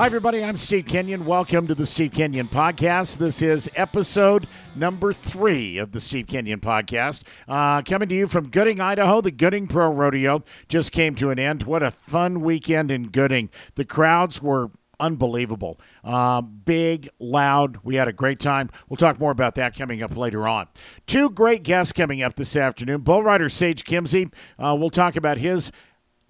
Hi, everybody. I'm Steve Kenyon. Welcome to the Steve Kenyon Podcast. This is episode number three of the Steve Kenyon Podcast. Uh, coming to you from Gooding, Idaho. The Gooding Pro Rodeo just came to an end. What a fun weekend in Gooding. The crowds were unbelievable. Uh, big, loud. We had a great time. We'll talk more about that coming up later on. Two great guests coming up this afternoon. Bull rider Sage Kimzey. Uh, we'll talk about his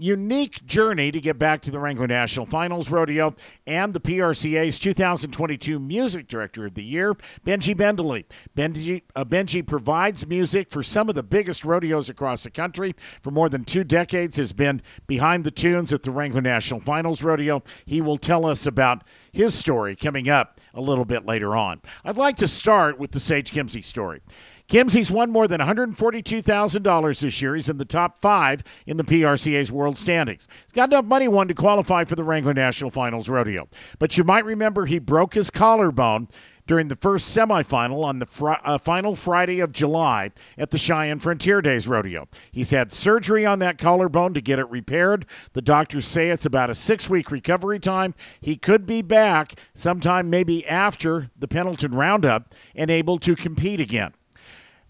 unique journey to get back to the Wrangler National Finals Rodeo and the PRCA's 2022 Music Director of the Year, Benje Bendele. Benje, uh, Benje provides music for some of the biggest rodeos across the country. For more than two decades, has been behind the tunes at the Wrangler National Finals Rodeo. He will tell us about his story coming up a little bit later on. I'd like to start with the Sage Kimzey story. Kimzey's won more than $142,000 this year. He's in the top five in the PRCA's world standings. He's got enough money won to qualify for the Wrangler National Finals Rodeo. But you might remember he broke his collarbone during the first semifinal on the fr- uh, final Friday of July at the Cheyenne Frontier Days Rodeo. He's had surgery on that collarbone to get it repaired. The doctors say it's about a six week recovery time. He could be back sometime maybe after the Pendleton Roundup and able to compete again.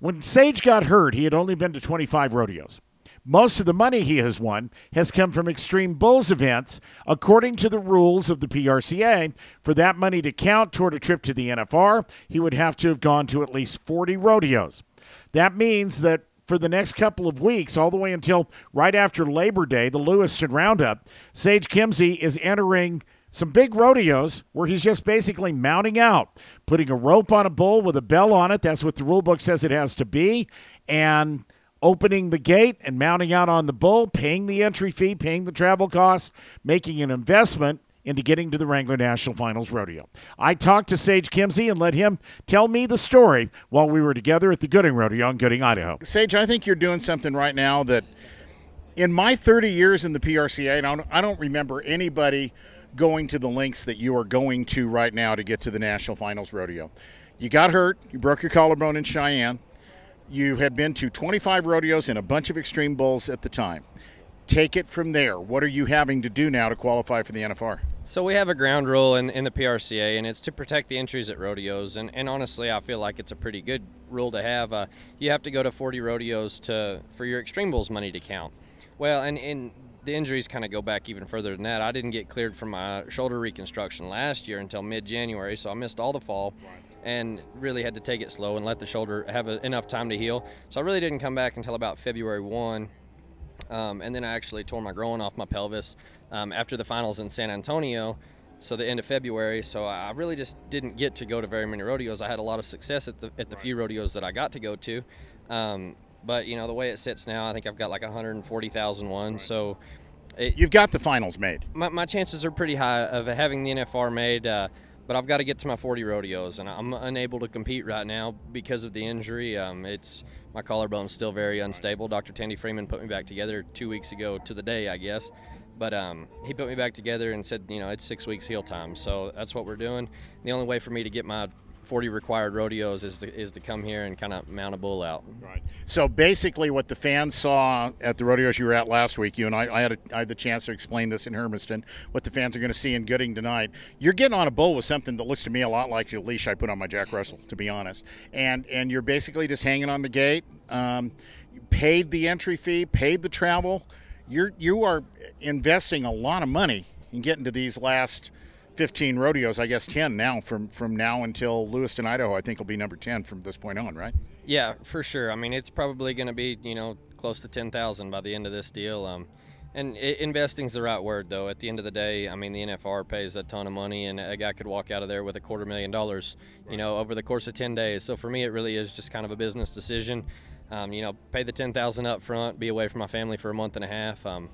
When Sage got hurt, he had only been to 25 rodeos. Most of the money he has won has come from Extreme Bulls events. According to the rules of the PRCA, for that money to count toward a trip to the NFR, he would have to have gone to at least 40 rodeos. That means that for the next couple of weeks, all the way until right after Labor Day, the Lewiston Roundup, Sage Kimzey is entering some big rodeos where he's just basically mounting out, putting a rope on a bull with a bell on it. That's what the rule book says it has to be. And opening the gate and mounting out on the bull, paying the entry fee, paying the travel costs, making an investment into getting to the Wrangler National Finals Rodeo. I talked to Sage Kimzey and let him tell me the story while we were together at the Gooding Rodeo in Gooding, Idaho. Sage, I think you're doing something right now that in my 30 years in the PRCA, I don't, I don't remember anybody – going to the lengths that you are going to right now to get to the national finals rodeo. You got hurt, you broke your collarbone in Cheyenne. You had been to 25 rodeos and a bunch of extreme bulls at the time. Take it from there. What are you having to do now to qualify for the NFR? So we have a ground rule in, in the PRCA, and it's to protect the entries at rodeos. And, and honestly, I feel like it's a pretty good rule to have. Uh, you have to go to 40 rodeos to for your extreme bulls money to count. Well, and, and the injuries kind of go back even further than that. I didn't get cleared from my shoulder reconstruction last year until mid January, so I missed all the fall and really had to take it slow and let the shoulder have a, enough time to heal. So I really didn't come back until about February 1. Um, and then I actually tore my groin off my pelvis um, after the finals in San Antonio. So the end of February. So I really just didn't get to go to very many rodeos. I had a lot of success at the at the few rodeos that I got to go to. Um, but you know, the way it sits now, I think I've got like 140,001. Right. So it, you've got the finals made. My, my, chances are pretty high of having the NFR made. Uh, but I've got to get to my 40 rodeos, and I'm unable to compete right now because of the injury. Um, it's my collarbone's still very unstable. Dr. Tandy Freeman put me back together two weeks ago to the day, I guess. But um, he put me back together and said, you know, it's six weeks heal time. So that's what we're doing. The only way for me to get my 40 required rodeos is to, is to come here and kind of mount a bull out. Right. So basically, what the fans saw at the rodeos you were at last week, you and I, I had, a, I had the chance to explain this in Hermiston, what the fans are going to see in Gooding tonight. You're getting on a bull with something that looks to me a lot like the leash I put on my Jack Russell, to be honest. And and you're basically just hanging on the gate. Um, paid the entry fee, paid the travel. You're you are investing a lot of money in getting to these last 15 rodeos, I guess 10 now from from now until Lewiston, Idaho. I think will be number 10 from this point on, right? Yeah, for sure. I mean, it's probably going to be you know close to 10,000 by the end of this deal. Um, and investing is the right word, though. At the end of the day, I mean, the NFR pays a ton of money, and a guy could walk out of there with a quarter million dollars, you know, over the course of 10 days. So for me, it really is just kind of a business decision. Um, you know, pay the 10,000 up front, be away from my family for a month and a half. Um,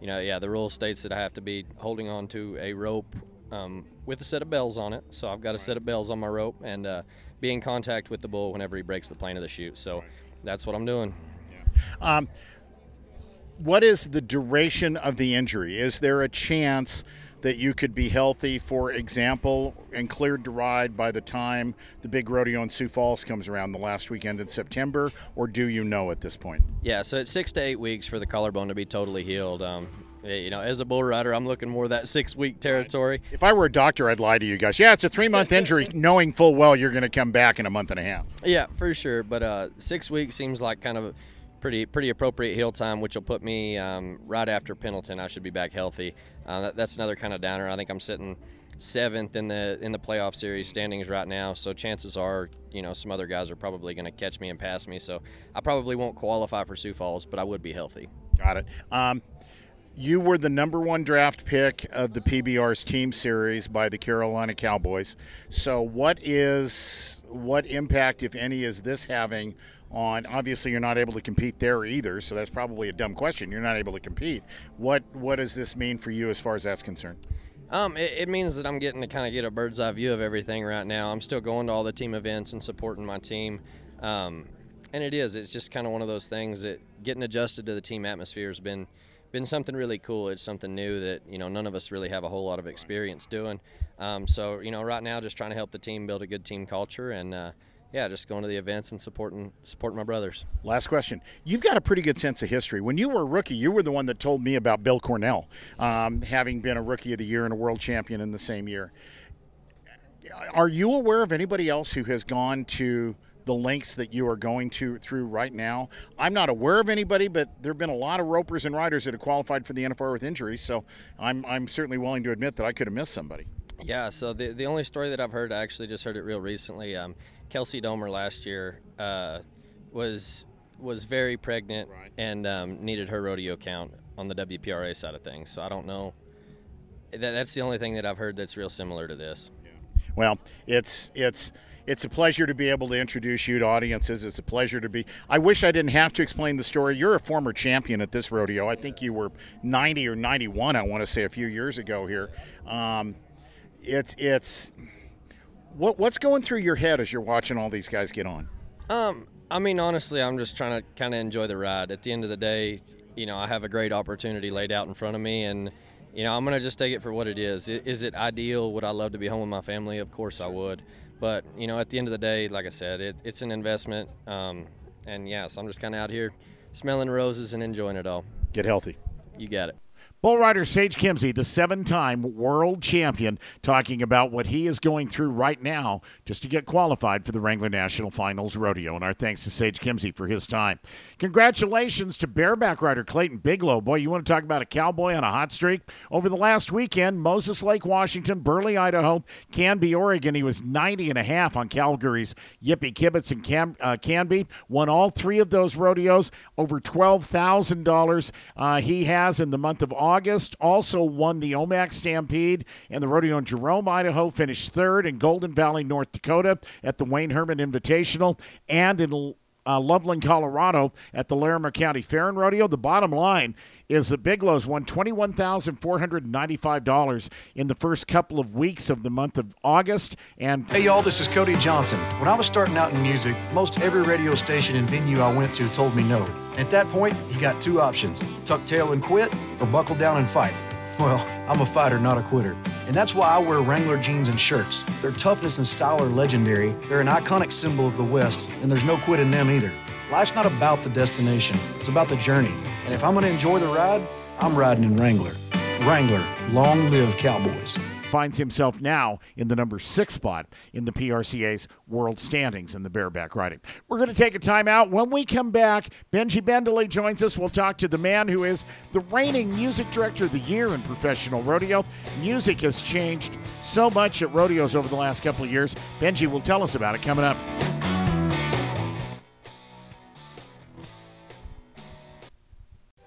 you know, yeah, the rule states that I have to be holding on to a rope um, with a set of bells on it. So I've got a set of bells on my rope and uh, be in contact with the bull whenever he breaks the plane of the chute. So that's what I'm doing. Yeah. Um, what is the duration of the injury? Is there a chance that you could be healthy, for example, and cleared to ride by the time the big rodeo in Sioux Falls comes around the last weekend in September, or do you know at this point? Yeah, so it's six to eight weeks for the collarbone to be totally healed. Um, you know, as a bull rider, I'm looking more that six week territory. If I were a doctor, I'd lie to you guys. Yeah, it's a three month injury, knowing full well you're going to come back in a month and a half. Yeah, for sure. But uh, six weeks seems like kind of pretty pretty appropriate heel time, which will put me um, right after Pendleton. I should be back healthy. Uh, that, that's another kind of downer. I think I'm sitting seventh in the in the playoff series standings right now. So chances are, you know, some other guys are probably going to catch me and pass me. So I probably won't qualify for Sioux Falls, but I would be healthy. Got it. Um, you were the number one draft pick of the PBR's team series by the Carolina Cowboys. So what is what impact, if any, is this having on obviously you're not able to compete there either so that's probably a dumb question you're not able to compete what what does this mean for you as far as that's concerned um, it, it, means that I'm getting to kind of get a bird's eye view of everything right now. I'm still going to all the team events and supporting my team. Um, and it is. It's just kind of one of those things that getting adjusted to the team atmosphere has been been something really cool. It's something new that you know none of us really have a whole lot of experience doing. Um, so you know, right now, just trying to help the team build a good team culture and. Uh, yeah, just going to the events and supporting supporting my brothers. Last question: You've got a pretty good sense of history. When you were a rookie, you were the one that told me about Bill Cornell, um, having been a rookie of the year and a world champion in the same year. Are you aware of anybody else who has gone to the lengths that you are going to through right now? I'm not aware of anybody, but there have been a lot of ropers and riders that have qualified for the NFR with injuries. So I'm I'm certainly willing to admit that I could have missed somebody. Yeah. So the the only story that I've heard, I actually just heard it real recently. Um, Kelsey Domer last year uh, was was very pregnant right. and um, needed her rodeo count on the WPRA side of things. So I don't know. That, that's the only thing that I've heard that's real similar to this. Yeah. Well, it's it's it's a pleasure to be able to introduce you to audiences. It's a pleasure to be. I wish I didn't have to explain the story. You're a former champion at this rodeo. I think you were 90 or 91. I want to say a few years ago here. Um, it's it's what what's going through your head as you're watching all these guys get on? Um, I mean, honestly, I'm just trying to kind of enjoy the ride. At the end of the day, you know, I have a great opportunity laid out in front of me, and you know, I'm gonna just take it for what it is. Is it ideal? Would I love to be home with my family? Of course, I would. But you know, at the end of the day, like I said, it, it's an investment. Um, and yes, I'm just kind of out here smelling roses and enjoying it all. Get healthy. You got it. Bull rider Sage Kimzey, the seven time world champion, talking about what he is going through right now just to get qualified for the Wrangler National Finals Rodeo. And our thanks to Sage Kimzey for his time. Congratulations to bareback rider Clayton Biglow. Boy, you want to talk about a cowboy on a hot streak? Over the last weekend, Moses Lake, Washington, Burley, Idaho, Canby, Oregon, he was 90 and a half on Calgary's Yippee Kibitz and Cam, uh, Canby. Won all three of those rodeos, over $12,000 uh, he has in the month of August. August. Also won the Omak Stampede and the rodeo in Jerome, Idaho. Finished third in Golden Valley, North Dakota at the Wayne Herman Invitational and in uh, Loveland, Colorado at the Larimer County Fair and Rodeo. The bottom line is that Biglow's won $21,495 in the first couple of weeks of the month of August. And Hey, y'all, this is Cody Johnson. When I was starting out in music, most every radio station and venue I went to told me no. At that point, you got two options tuck tail and quit, or buckle down and fight. Well, I'm a fighter, not a quitter. And that's why I wear Wrangler jeans and shirts. Their toughness and style are legendary. They're an iconic symbol of the West, and there's no quit in them either. Life's not about the destination, it's about the journey. And if I'm to enjoy the ride, I'm riding in Wrangler. Wrangler, long live Cowboys finds himself now in the number six spot in the PRCA's world standings in the bareback riding. We're going to take a timeout. When we come back, Benje Bendele joins us. We'll talk to the man who is the reigning music director of the year in professional rodeo. Music has changed so much at rodeos over the last couple of years. Benje will tell us about it coming up.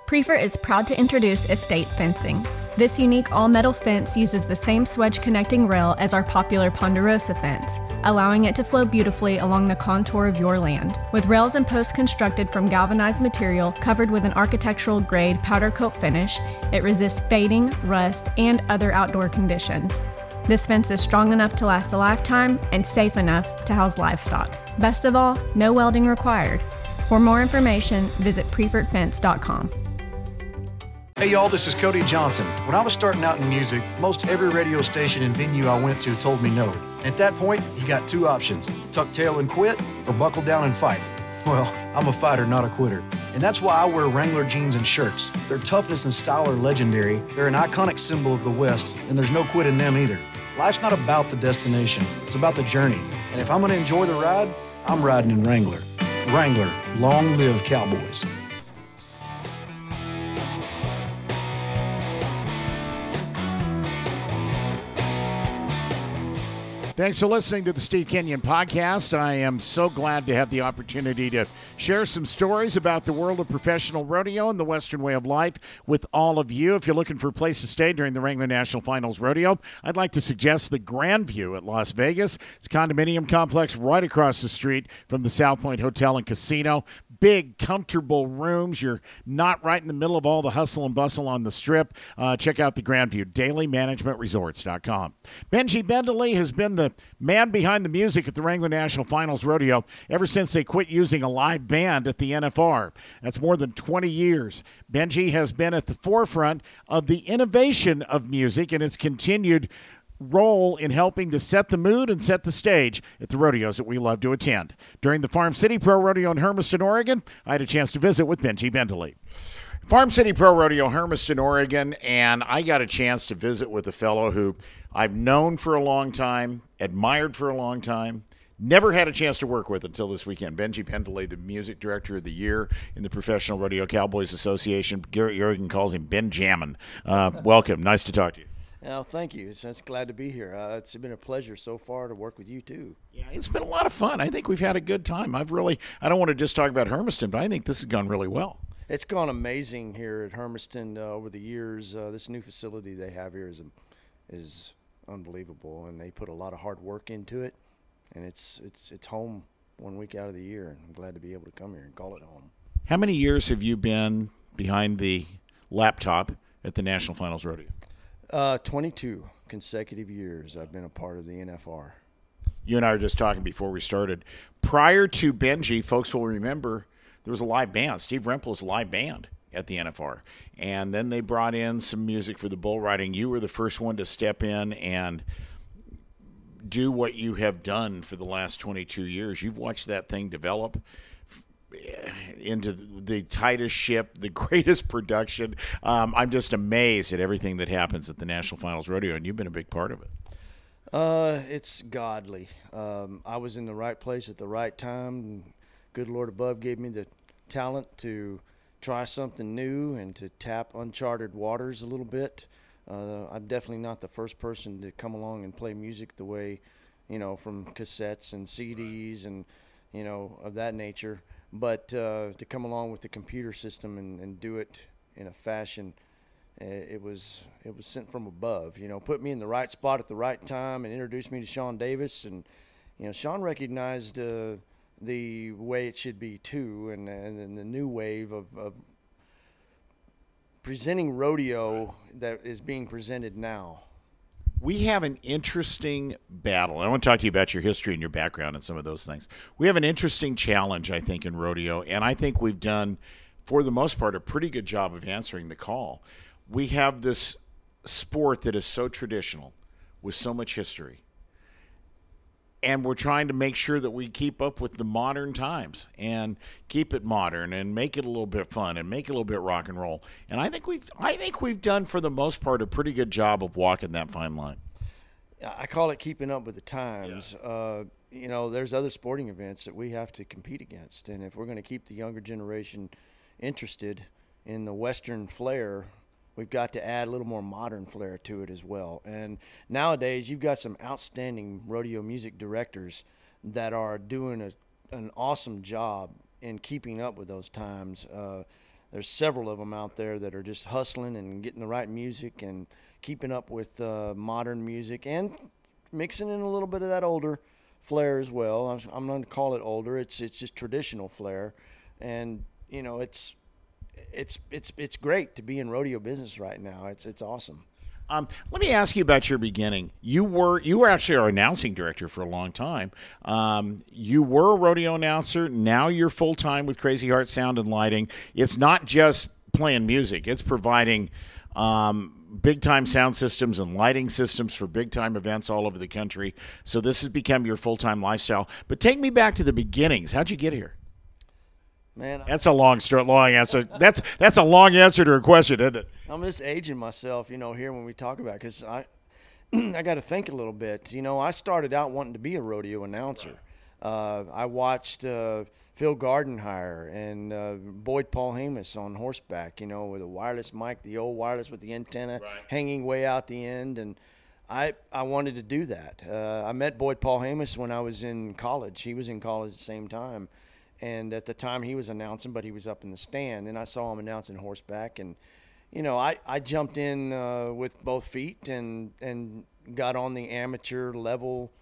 Priefert is proud to introduce estate fencing. This unique all metal fence uses the same swedge connecting rail as our popular Ponderosa fence, allowing it to flow beautifully along the contour of your land. With rails and posts constructed from galvanized material covered with an architectural grade powder coat finish, it resists fading, rust, and other outdoor conditions. This fence is strong enough to last a lifetime and safe enough to house livestock. Best of all, no welding required. For more information, visit priefertfence.com. Hey y'all, this is Cody Johnson. When I was starting out in music, most every radio station and venue I went to told me no. At that point, you got two options tuck tail and quit, or buckle down and fight. Well, I'm a fighter, not a quitter. And that's why I wear Wrangler jeans and shirts. Their toughness and style are legendary. They're an iconic symbol of the West, and there's no quit in them either. Life's not about the destination, it's about the journey. And if I'm to enjoy the ride, I'm riding in Wrangler. Wrangler, long live Cowboys. Thanks for listening to the Steve Kenyon podcast. I am so glad to have the opportunity to share some stories about the world of professional rodeo and the Western way of life with all of you. If you're looking for a place to stay during the Wrangler National Finals Rodeo, I'd like to suggest the Grandview at Las Vegas. It's a condominium complex right across the street from the South Point Hotel and Casino big, comfortable rooms. You're not right in the middle of all the hustle and bustle on the strip. Uh, check out the Grandview, dailymanagementresorts.com. Benje Bendele has been the man behind the music at the Wrangler National Finals Rodeo ever since they quit using a live band at the NFR. That's more than 20 years. Benje has been at the forefront of the innovation of music and it's continued role in helping to set the mood and set the stage at the rodeos that we love to attend. During the Farm City Pro Rodeo in Hermiston, Oregon, I had a chance to visit with Benje Bendele. Farm City Pro Rodeo, Hermiston, Oregon, and I got a chance to visit with a fellow who I've known for a long time, admired for a long time, Never had a chance to work with until this weekend. Benje Bendele, the music director of the year in the Professional Rodeo Cowboys Association. Garrett Yerigan calls him Ben Jammin. Uh, welcome. Nice to talk to you. Oh, thank you. It's, it's glad to be here. Uh, it's been a pleasure so far to work with you too. Yeah, it's been a lot of fun. I think we've had a good time. I've really, I don't want to just talk about Hermiston, but I think this has gone really well. It's gone amazing here at Hermiston uh, over the years. Uh, this new facility they have here is is unbelievable, and they put a lot of hard work into it, and it's it's it's home one week out of the year, and I'm glad to be able to come here and call it home. How many years have you been behind the laptop at the National Finals Rodeo? Uh, 22 consecutive years I've been a part of the NFR. You and I were just talking before we started. Prior to Benje, folks will remember there was a live band. Steve a live band at the NFR. And then they brought in some music for the bull riding. You were the first one to step in and do what you have done for the last 22 years. You've watched that thing develop into the tightest ship, the greatest production. Um, I'm just amazed at everything that happens at the National Finals Rodeo, and you've been a big part of it. Uh, it's godly. Um, I was in the right place at the right time. Good Lord above gave me the talent to try something new and to tap uncharted waters a little bit. Uh, I'm definitely not the first person to come along and play music the way, you know, from cassettes and CDs and, you know, of that nature but uh, to come along with the computer system and, and do it in a fashion uh, it was it was sent from above you know put me in the right spot at the right time and introduced me to Shawn Davis. And you know Shawn recognized uh, the way it should be too and and, the new wave of, of presenting rodeo that is being presented now we have an interesting battle. I want to talk to you about your history and your background and some of those things. We have an interesting challenge, I think, in rodeo, and I think we've done, for the most part, a pretty good job of answering the call. We have this sport that is so traditional with so much history. And we're trying to make sure that we keep up with the modern times and keep it modern and make it a little bit fun and make it a little bit rock and roll. And I think we've I think we've done for the most part a pretty good job of walking that fine line. I call it keeping up with the times. Yeah. Uh, you know, there's other sporting events that we have to compete against, and if we're going to keep the younger generation interested in the Western flair, we've got to add a little more modern flair to it as well. And nowadays, you've got some outstanding rodeo music directors that are doing a, an awesome job in keeping up with those times. Uh, there's several of them out there that are just hustling and getting the right music and keeping up with uh, modern music and mixing in a little bit of that older flair as well. I'm, I'm going to call it older. It's it's just traditional flair, and you know it's it's it's it's great to be in rodeo business right now. It's it's awesome. Um, let me ask you about your beginning. You were you were actually our announcing director for a long time. Um, you were a rodeo announcer. Now you're full time with Crazy Heart Sound and Lighting. It's not just playing music; it's providing um, big time sound systems and lighting systems for big time events all over the country. So this has become your full time lifestyle. But take me back to the beginnings. How'd you get here? Man, That's a long story, long answer. That's that's a long answer to a question, isn't it? I'm just aging myself, you know, here when we talk about because I I got to think a little bit. You know, I started out wanting to be a rodeo announcer. Uh, I watched uh, Phil Gardenhire and uh, Boyd Polhamus on horseback. You know, with a wireless mic, the old wireless with the antenna hanging way out the end, and I I wanted to do that. Uh, I met Boyd Polhamus when I was in college. He was in college at the same time, and at the time he was announcing, but he was up in the stand, and I saw him announcing horseback, and you know I I jumped in uh, with both feet and and got on the amateur level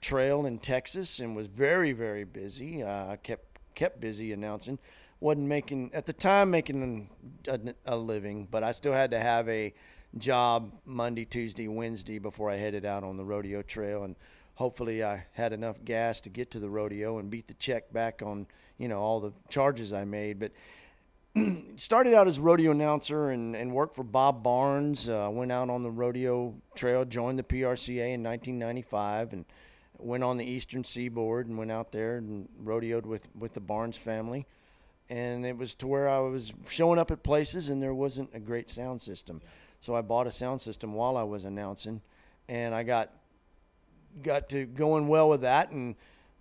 trail in Texas and was very very busy. Uh, I kept kept busy announcing. wasn't making at the time making a, a living, but I still had to have a job Monday, Tuesday, Wednesday before I headed out on the rodeo trail, and hopefully I had enough gas to get to the rodeo and beat the check back on you know all the charges I made. But started out as rodeo announcer and, and worked for Bob Barnes. Uh, went out on the rodeo trail, joined the PRCA in 1995, and went on the Eastern Seaboard and went out there and rodeoed with with the Barnes family. And it was to where I was showing up at places and there wasn't a great sound system. So I bought a sound system while I was announcing, and I got got to going well with that. And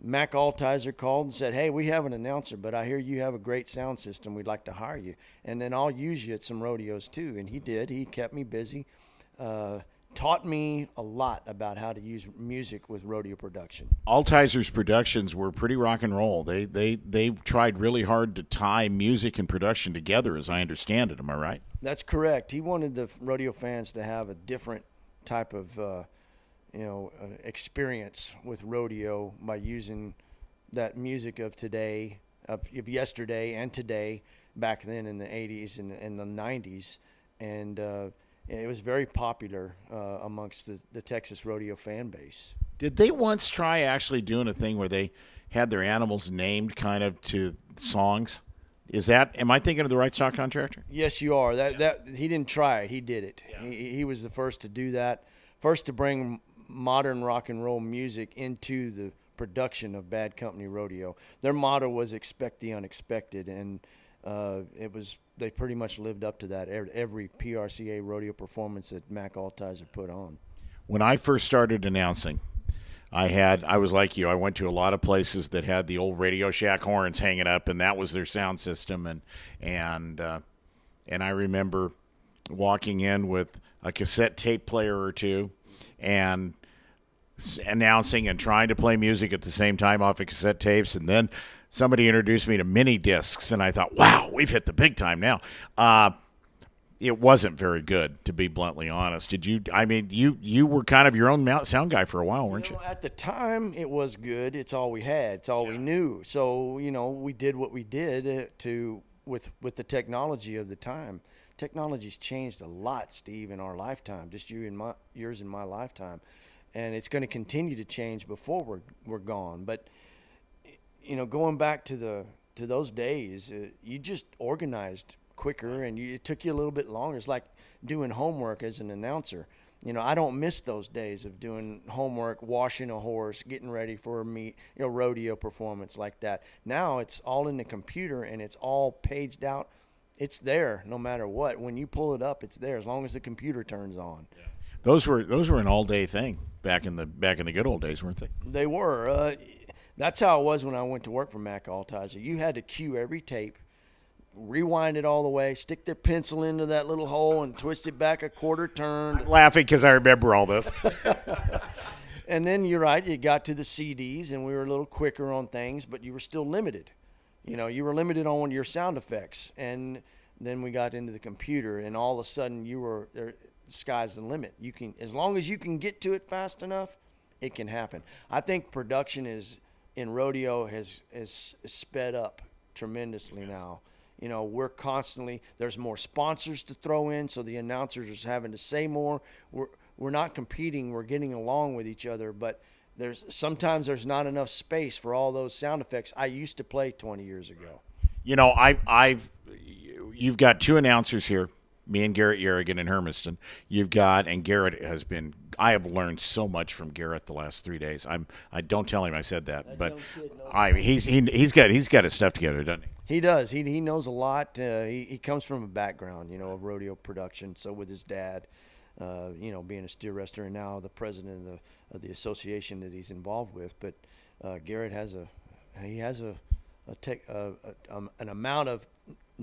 Mack Altizer called and said, "Hey, we have an announcer, but I hear you have a great sound system. We'd like to hire you, and then I'll use you at some rodeos too." And he did. He kept me busy, uh, taught me a lot about how to use music with rodeo production. Altizer's productions were pretty rock and roll. They they they tried really hard to tie music and production together, as I understand it. Am I right? That's correct. He wanted the rodeo fans to have a different type of, uh, you know, uh, experience with rodeo by using that music of today, of, of yesterday and today, back then in the 80s and, and the 90s. And uh, it was very popular uh, amongst the, the Texas rodeo fan base. Did they once try actually doing a thing where they had their animals named kind of to songs? Is that am I thinking of the right stock contractor? Yes, you are. That that he didn't try it. He did it. He, he was the first to do that. First to bring modern rock and roll music into the production of Bad Company Rodeo. Their motto was "Expect the unexpected," and uh, it was they pretty much lived up to that every, PRCA rodeo performance that Mack Altizer put on. When I first started announcing, I had I was like you. I went to a lot of places that had the old Radio Shack horns hanging up, and that was their sound system. And and uh, and I remember walking in with a cassette tape player or two, and announcing and trying to play music at the same time off of cassette tapes, and then somebody introduced me to mini discs, and I thought, wow, we've hit the big time now. Uh, it wasn't very good, to be bluntly honest. Did you? I mean, you you were kind of your own sound guy for a while, weren't you? You at the time, it was good. It's all we had. It's all we knew. So you know, we did what we did uh, to with with the technology of the time. Technology's changed a lot, Steve, in our lifetime. Just you and my yours in my lifetime, and it's going to continue to change before we're we're gone. But you know, going back to the to those days, uh, you just organized quicker, and you, it took you a little bit longer. It's like doing homework as an announcer. You know, I don't miss those days of doing homework, washing a horse, getting ready for a meet, you know, rodeo performance like that. Now it's all in the computer and it's all paged out. It's there no matter what. When you pull it up, it's there as long as the computer turns on. Those were those were an all day thing back in the back in the good old days, weren't they? They were. Uh, that's how it was when I went to work for Mack Altizer. You had to cue every tape, rewind it all the way, stick the pencil into that little hole, and twist it back a quarter turn. Laughing because I remember all this. And then you're right, you got to the CDs, and we were a little quicker on things, but you were still limited. You know, you were limited on your sound effects, and then we got into the computer, and all of a sudden you were there. Sky's the limit. You can, as long as you can get to it fast enough, it can happen. I think production is in rodeo has has sped up tremendously now. You know, we're constantly there's more sponsors to throw in, so the announcers are having to say more. We're we're not competing, we're getting along with each other, but there's sometimes there's not enough space for all those sound effects I used to play 20 years ago. You know, I, I've you've got two announcers here, me and Garrett Yerigan in Hermiston. You've got and Garrett has been. I have learned so much from Garrett the last three days. I'm. I don't tell him I said that, but I he's he, he's got he's got his stuff together, doesn't he? He does. He he knows a lot. Uh, he he comes from a background, you know, of rodeo production. So with his dad, uh, you know, being a steer wrestler and now the president of the of the association that he's involved with. But uh, Garrett has a he has a a, tech, a, a um, an amount of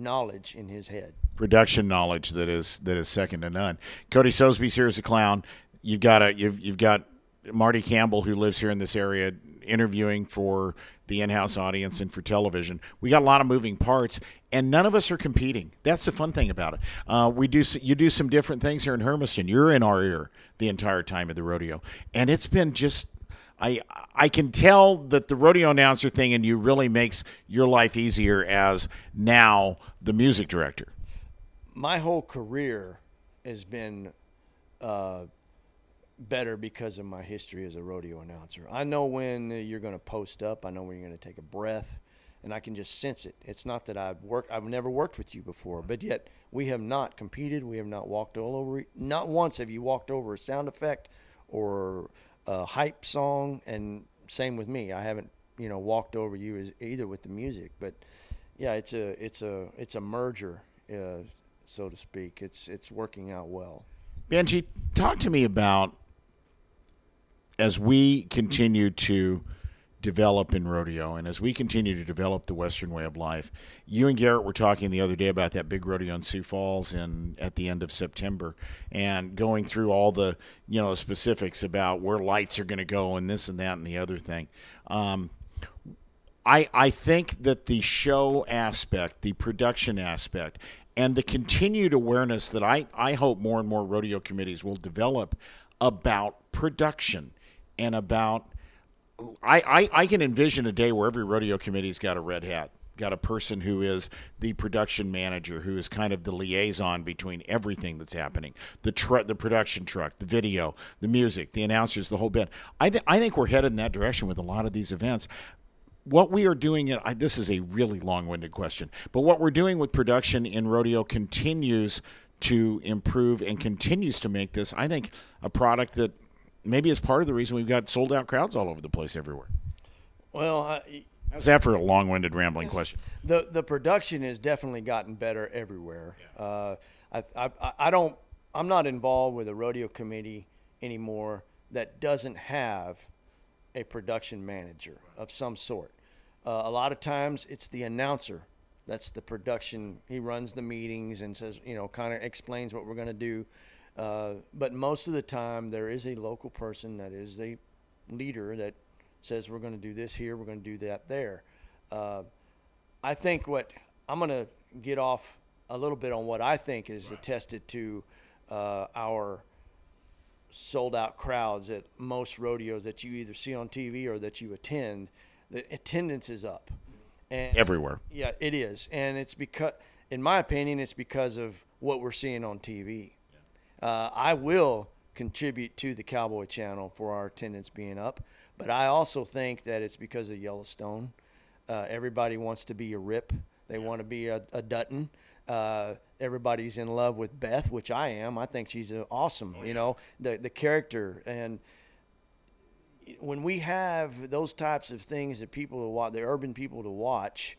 knowledge in his head. Production knowledge that is that is second to none. Cody Sosebee's here as a clown. You've got a you've you've got Marty Campbell who lives here in this area interviewing for the in-house audience and for television. We got a lot of moving parts, and none of us are competing. That's the fun thing about it. Uh, we do you do some different things here in Hermiston. You're in our ear the entire time of the rodeo, and it's been just. I I can tell that the rodeo announcer thing and you really makes your life easier as now the music director. My whole career has been uh, better because of my history as a rodeo announcer. I know when you're going to post up. I know when you're going to take a breath, and I can just sense it. It's not that I've worked. I've never worked with you before, but yet we have not competed. We have not walked all over. Not once have you walked over a sound effect or a hype song. And same with me. I haven't you know walked over you as, either with the music. But yeah, it's a it's a it's a merger, uh, so to speak. It's it's working out well. Benje, talk to me about as we continue to develop in rodeo. And as we continue to develop the western way of life you and garrett were talking the other day about that big rodeo in sioux falls in at the end of september and going through all the you know specifics about where lights are going to go and this and that and the other thing. Um, I, I think that the show aspect, the production aspect, and the continued awareness that I, I hope more and more rodeo committees will develop about production and about I, I, I can envision a day where every rodeo committee's got a red hat got a person who is the production manager who is kind of the liaison between everything that's happening. The tr- the production truck the video the music the announcers the whole bit I, th- I think we're headed in that direction with a lot of these events. What we are doing I, this is a really long-winded question but what we're doing with production in rodeo continues to improve and continues to make this i think a product that maybe it's part of the reason we've got sold out crowds all over the place everywhere. Well, I, how's that for a long winded, rambling question? The the production has definitely gotten better everywhere. Yeah. Uh, I, I I don't I'm not involved with a rodeo committee anymore that doesn't have a production manager of some sort. Uh, a lot of times it's the announcer that's the production. He runs the meetings and says, you know, kind of explains what we're going to do. Uh, but most of the time, there is a local person that is the leader that says we're going to do this here, we're going to do that there. Uh, I think what I'm going to get off a little bit on what I think is right. attested to uh, our sold out crowds at most rodeos that you either see on TV or that you attend. The attendance is up. And everywhere. Yeah, it is. And it's because, in my opinion, it's because of what we're seeing on TV uh, I will contribute to the Cowboy Channel for our attendance being up, but I also think that it's because of Yellowstone. Uh, everybody wants to be a Rip. They want to be a, a Dutton. Uh, everybody's in love with Beth, which I am. I think she's awesome. Oh, yeah. You know the the character and when we have those types of things that people to watch, the urban people to watch,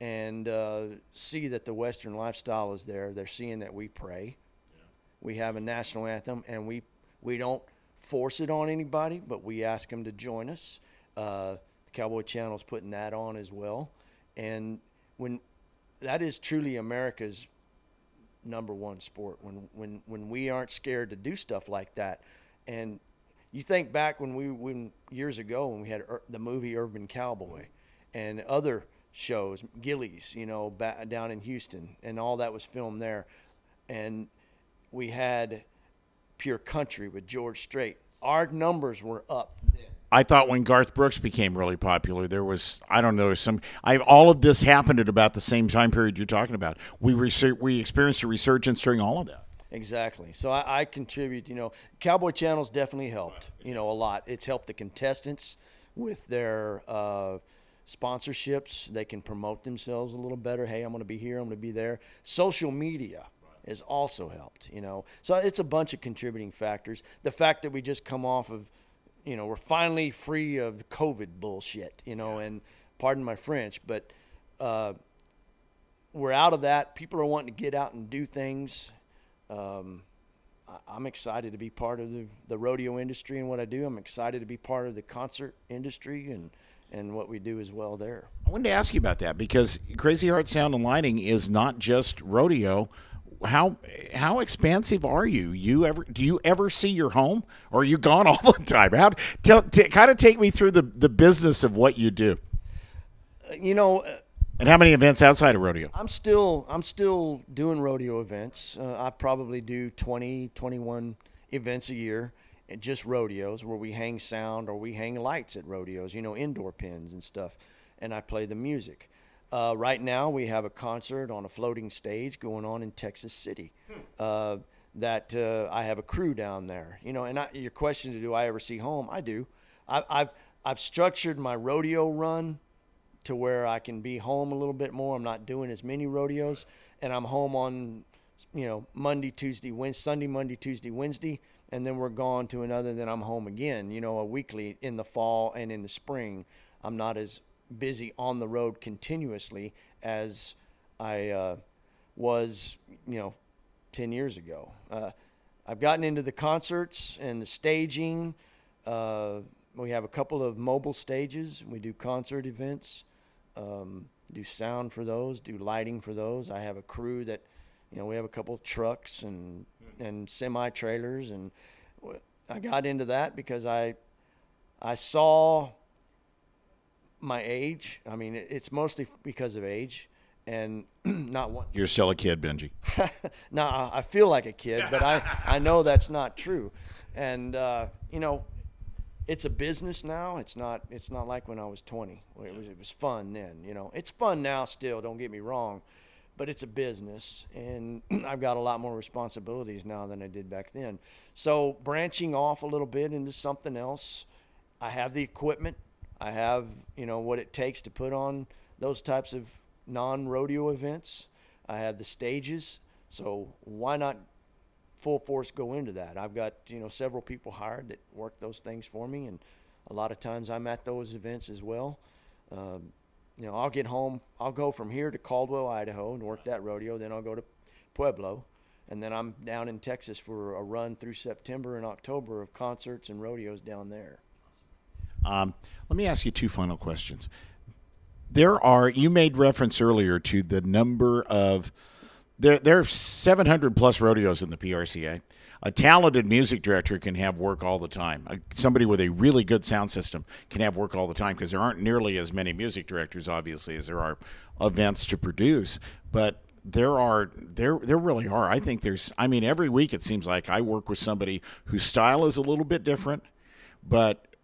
and uh, see that the Western lifestyle is there. They're seeing that we pray. We have a national anthem, and we we don't force it on anybody, but we ask them to join us. Uh, the Cowboy Channel is putting that on as well, and when that is truly America's number one sport. When when when we aren't scared to do stuff like that, and you think back when we when years ago when we had Ur- the movie Urban Cowboy, and other shows, Gilley's, you know, back down in Houston, and all that was filmed there, and we had Pure Country with George Strait. Our numbers were up. I thought when Garth Brooks became really popular, there was I don't know some. I all of this happened at about the same time period you're talking about. We reser- we experienced a resurgence during all of that. Exactly. So I, I contribute. You know, Cowboy Channel's definitely helped. You know, a lot. It's helped the contestants with their uh, sponsorships. They can promote themselves a little better. Hey, I'm going to be here. I'm going to be there. Social media has also helped. You know, so it's a bunch of contributing factors. The fact that we just come off of, you know, we're finally free of COVID bullshit. You know, and pardon my French, but uh, we're out of that. People are wanting to get out and do things. Um, I'm excited to be part of the, the rodeo industry and what I do. I'm excited to be part of the concert industry and, and what we do as well there. I wanted to ask you about that because Crazy Heart Sound and Lighting is not just rodeo. How how expansive are you? You ever do you ever see your home, or are you gone all the time? How tell t- kind of take me through the the business of what you do You know, uh, and how many events outside of rodeo. I'm still I'm still doing rodeo events. Uh, I probably do 20, 21 events a year, and just rodeos where we hang sound or we hang lights at rodeos. You know, indoor pins and stuff, and I play the music. Uh, right now, we have a concert on a floating stage going on in Texas City. Uh, that uh, I have a crew down there. You know, and I, your question, is, do I ever see home? I do. I, I've I've structured my rodeo run to where I can be home a little bit more. I'm not doing as many rodeos, and I'm home on, you know, Monday, Tuesday, Wednesday, Sunday, Monday, Tuesday, Wednesday, and then we're gone to another. Then I'm home again. You know, a weekly in the fall and in the spring. I'm not as busy on the road continuously as I uh, was, you know, ten years ago. Uh, I've gotten into the concerts and the staging. Uh, we have a couple of mobile stages. We do concert events, um, do sound for those, do lighting for those. I have a crew that, you know, we have a couple of trucks and and semi trailers, and I got into that because I I saw my age. I mean, it's mostly because of age and not one. You're still a kid, Benje. No, I I feel like a kid, but I, I know that's not true. And uh, you know, it's a business now. It's not it's not like when I was 20. It was it was fun then. You know, it's fun now still. Don't get me wrong, but it's a business, and I've got a lot more responsibilities now than I did back then. So branching off a little bit into something else, I have the equipment. I have you know what it takes to put on those types of non-rodeo events. I have the stages, so why not full force go into that? I've got you know several people hired that work those things for me, and a lot of times I'm at those events as well. Um, you know, I'll get home. I'll go from here to Caldwell, Idaho, and work that rodeo. Then I'll go to Pueblo, and then I'm down in Texas for a run through September and October of concerts and rodeos down there. Um, let me ask you two final questions. There are you made reference earlier to the number of there there are 700 plus rodeos in the PRCA. A talented music director can have work all the time. Somebody with a really good sound system can have work all the time because there aren't nearly as many music directors, obviously, as there are events to produce. But there are there there really are. I think there's. I mean, every week it seems like I work with somebody whose style is a little bit different, but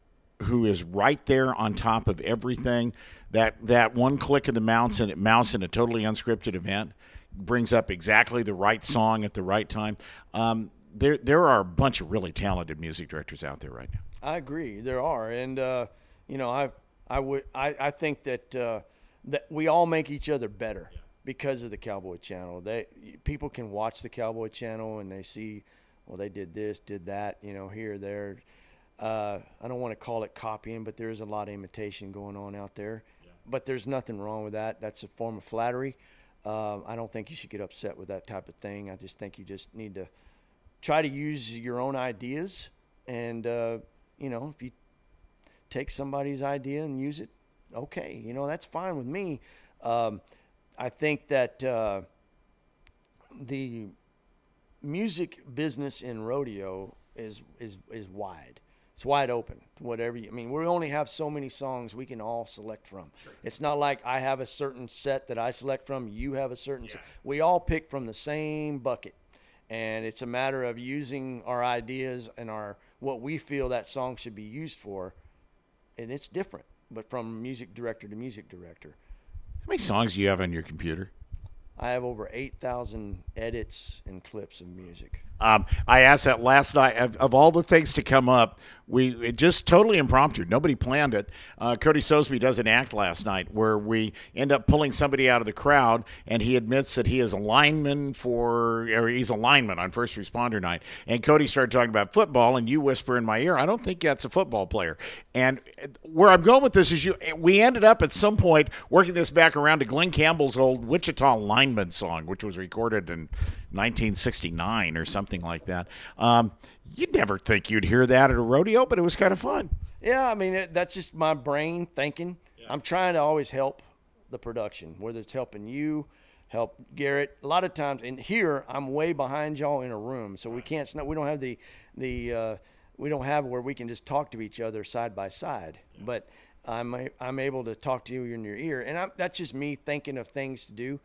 who is right there on top of everything. That that one click of the mouse and it mouse in a totally unscripted event brings up exactly the right song at the right time. Um, there there are a bunch of really talented music directors out there right now. I agree. There are, and uh, you know, I I would I, I think that uh, that we all make each other better because of the Cowboy Channel. They people can watch the Cowboy Channel and they see, well, they did this, did that, you know, here, there. Uh, I don't want to call it copying, but there is a lot of imitation going on out there. But there's nothing wrong with that. That's a form of flattery. Uh, I don't think you should get upset with that type of thing. I just think you just need to try to use your own ideas and uh, you know if you take somebody's idea and use it okay you know that's fine with me um, i think that uh, the music business in rodeo is is is wide it's wide open whatever you, i mean we only have so many songs we can all select from it's not like i have a certain set that i select from you have a certain set. we all pick from the same bucket and it's a matter of using our ideas and our what we feel that song should be used for and it's different but from music director to music director How many songs do you have on your computer? i have over 8000 edits and clips of music Um, I asked that last night. Of, of all the things to come up, we it just totally impromptu. Nobody planned it. Uh, Cody Sosebee does an act last night where we end up pulling somebody out of the crowd, and he admits that he is a lineman for, or he's a lineman on first responder night. And Cody started talking about football, and you whisper in my ear, "I don't think that's a football player." And where I'm going with this is, you we ended up at some point working this back around to Glen Campbell's old Wichita lineman song, which was recorded in 1969 or something like that. Um, you'd never think you'd hear that at a rodeo, but it was kind of fun. Yeah, I mean it, that's just my brain thinking. Yeah. I'm trying to always help the production, whether it's helping you, help Garrett. A lot of times, and here I'm way behind y'all in a room, so we can't. We don't have the the uh, we don't have where we can just talk to each other side by side. Yeah. But I'm I'm able to talk to you in your ear, and I'm, that's just me thinking of things to do.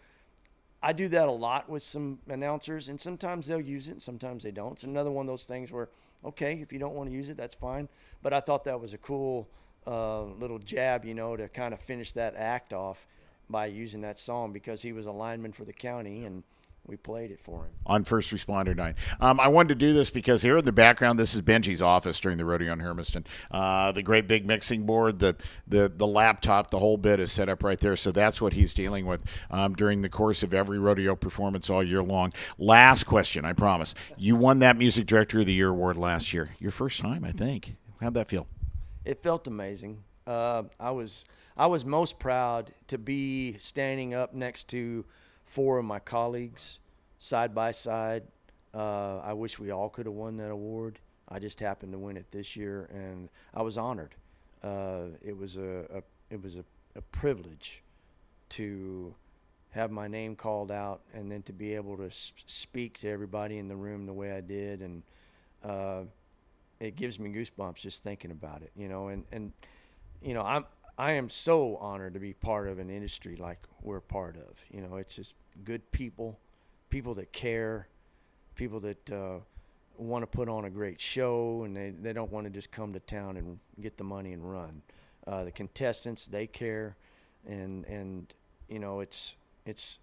I do that a lot with some announcers, and sometimes they'll use it, and sometimes they don't. It's another one of those things where, okay, if you don't want to use it, that's fine. But I thought that was a cool uh, little jab, you know, to kind of finish that act off by using that song because he was a lineman for the county and – we played it for him on first responder night. Um, I wanted to do this because here in the background, this is Benje's office during the rodeo in Hermiston. Uh, the great big mixing board, the, the the laptop, the whole bit is set up right there. So that's what he's dealing with um, during the course of every rodeo performance all year long. Last question, I promise. You won that Music Director of the Year award last year. Your first time, I think. How'd that feel? It felt amazing. Uh, I was I was most proud to be standing up next to four of my colleagues side by side. Uh, I wish we all could have won that award. I just happened to win it this year, and I was honored. Uh, it was a, a it was a, a, privilege to have my name called out, and then to be able to speak to everybody in the room the way I did, and uh, it gives me goosebumps just thinking about it. You know, and and you know I'm I am so honored to be part of an industry like we're part of. You know, it's just good people, people that care, people that uh, want to put on a great show, and they, they don't want to just come to town and get the money and run. Uh, the contestants, they care, and and you know, it's it's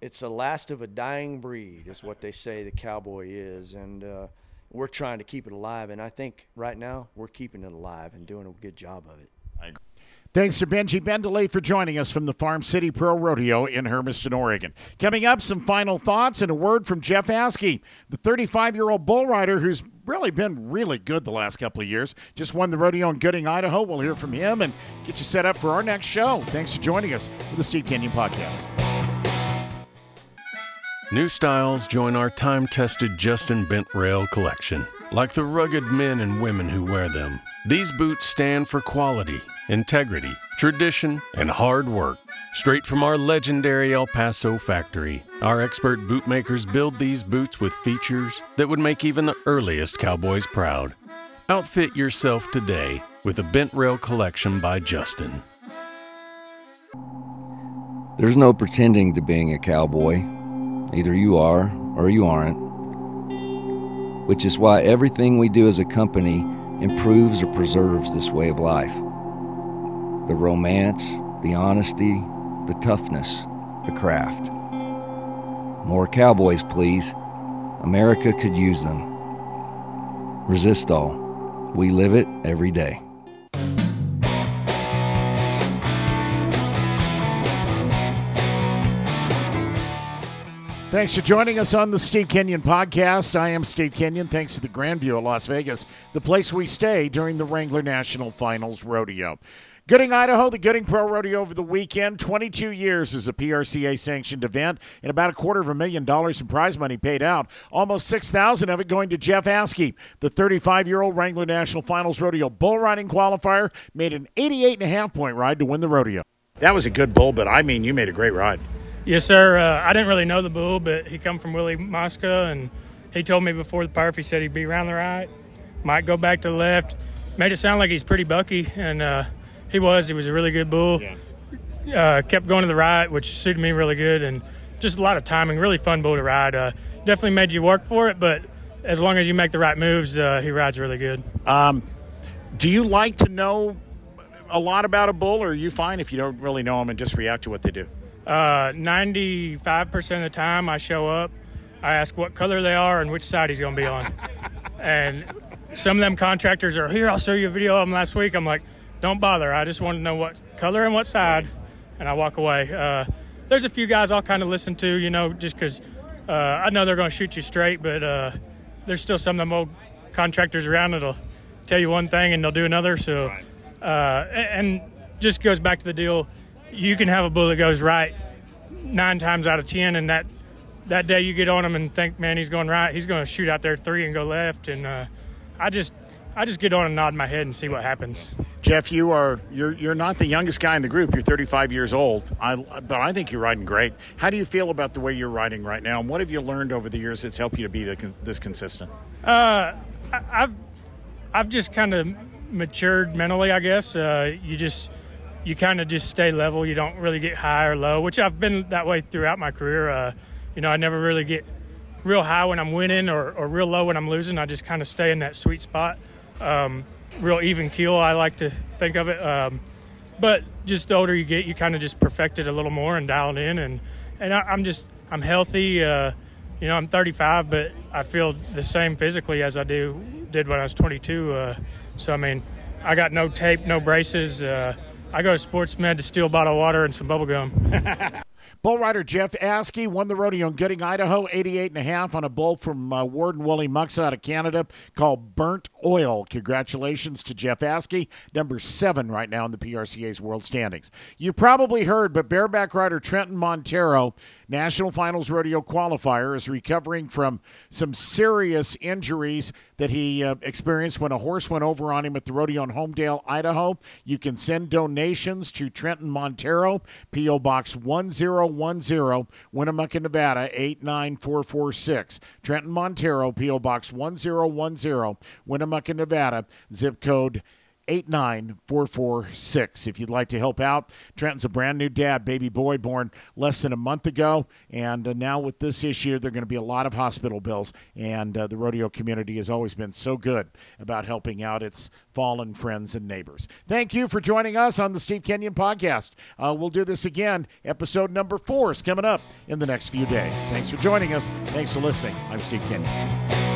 it's the last of a dying breed, is what they say the cowboy is, and uh, we're trying to keep it alive. And I think right now we're keeping it alive and doing a good job of it. Thanks to Benje Bendele for joining us from the Farm City Pro Rodeo in Hermiston, Oregon. Coming up, some final thoughts and a word from Jeff Askey, the 35 year old bull rider who's really been really good the last couple of years. Just won the rodeo in Gooding, Idaho. We'll hear from him and get you set up for our next show. Thanks for joining us for the Steve Kenyon Podcast. New styles join our time tested Justin Bent Rail collection. Like the rugged men and women who wear them, these boots stand for quality integrity, tradition, and hard work. Straight from our legendary El Paso factory, our expert bootmakers build these boots with features that would make even the earliest cowboys proud. Outfit yourself today with a bent rail collection by Justin. There's no pretending to being a cowboy. Either you are or you aren't. Which is why everything we do as a company improves or preserves this way of life the romance, the honesty, the toughness, the craft. More cowboys, please. America could use them. Resistol. We live it every day. Thanks for joining us on the Steve Kenyon podcast. I am Steve Kenyon. Thanks to the Grand View of Las Vegas, the place we stay during the Wrangler National Finals Rodeo. Gooding, Idaho, the Gooding Pro Rodeo over the weekend. 22 years as a PRCA sanctioned event and about a quarter of a million dollars in prize money paid out. Almost 6,000 of it going to Jeff Askey. The 35 year old Wrangler National Finals Rodeo bull riding qualifier made an 88 and a half point ride to win the rodeo. That was a good bull, but I mean, you made a great ride. Yes, sir. Uh, I didn't really know the bull, but he come from Willie Mosca, and he told me before the perf, he said he'd be around the right, might go back to the left. Made it sound like he's pretty bucky, and uh, he was. He was a really good bull. Yeah. Uh, kept going to the right, which suited me really good, and just a lot of timing. Really fun bull to ride. Uh, definitely made you work for it, but as long as you make the right moves, uh, he rides really good. Um, do you like to know a lot about a bull, or are you fine if you don't really know them and just react to what they do? Uh, ninety-five percent of the time, I show up. I ask what color they are and which side he's going to be on. and some of them contractors are here. I'll show you a video of them last week. I'm like, don't bother. I just want to know what color and what side, and I walk away. Uh, there's a few guys I'll kind of listen to, you know, just because uh, I know they're going to shoot you straight, but uh, there's still some of them old contractors around that'll tell you one thing and they'll do another. So, uh, and just goes back to the deal. You can have a bull that goes right nine times out of ten, and that that day you get on him and think, man, he's going right. He's going to shoot out there three and go left, and uh, I just I just get on and nod my head and see what happens. Jeff, you are you're you're not the youngest guy in the group. You're 35 years old. I, but I think you're riding great. How do you feel about the way you're riding right now? And what have you learned over the years that's helped you to be the, this consistent? Uh, I've I've just kind of matured mentally, I guess. Uh, you just you kind of just stay level. You don't really get high or low, which I've been that way throughout my career. Uh, you know, I never really get real high when I'm winning or, or real low when I'm losing. I just kind of stay in that sweet spot. Um, real even keel, I like to think of it. Um, but just the older you get, you kind of just perfect it a little more and dial it in. And, and I, am just, I'm healthy. Uh, you know, I'm 35, but I feel the same physically as I do did when I was 22. Uh, so, I mean, I got no tape, no braces. Uh, I go to Sports Med to steal a bottle of water and some bubble gum. Bull rider Jeff Askey won the rodeo in Gooding, Idaho, 88 and a half on a bull from uh, Warden Willie Mucks out of Canada called Burnt Oil. Congratulations to Jeff Askey, number seven right now in the PRCA's world standings. You probably heard, but bareback rider Trenton Montero National Finals Rodeo qualifier is recovering from some serious injuries that he uh, experienced when a horse went over on him at the rodeo in Homedale, Idaho. You can send donations to Trenton Montero, P.O. Box 1010, Winnemucca, Nevada 89446. Trenton Montero, P.O. Box 1010, Winnemucca, Nevada, zip code 89446 if you'd like to help out. Trenton's a brand new dad, baby boy born less than a month ago. And uh, now with this issue, there are going to be a lot of hospital bills. And uh, the rodeo community has always been so good about helping out its fallen friends and neighbors. Thank you for joining us on the Steve Kenyon podcast. Uh, we'll do this again. Episode number four is coming up in the next few days. Thanks for joining us. Thanks for listening. I'm Steve Kenyon.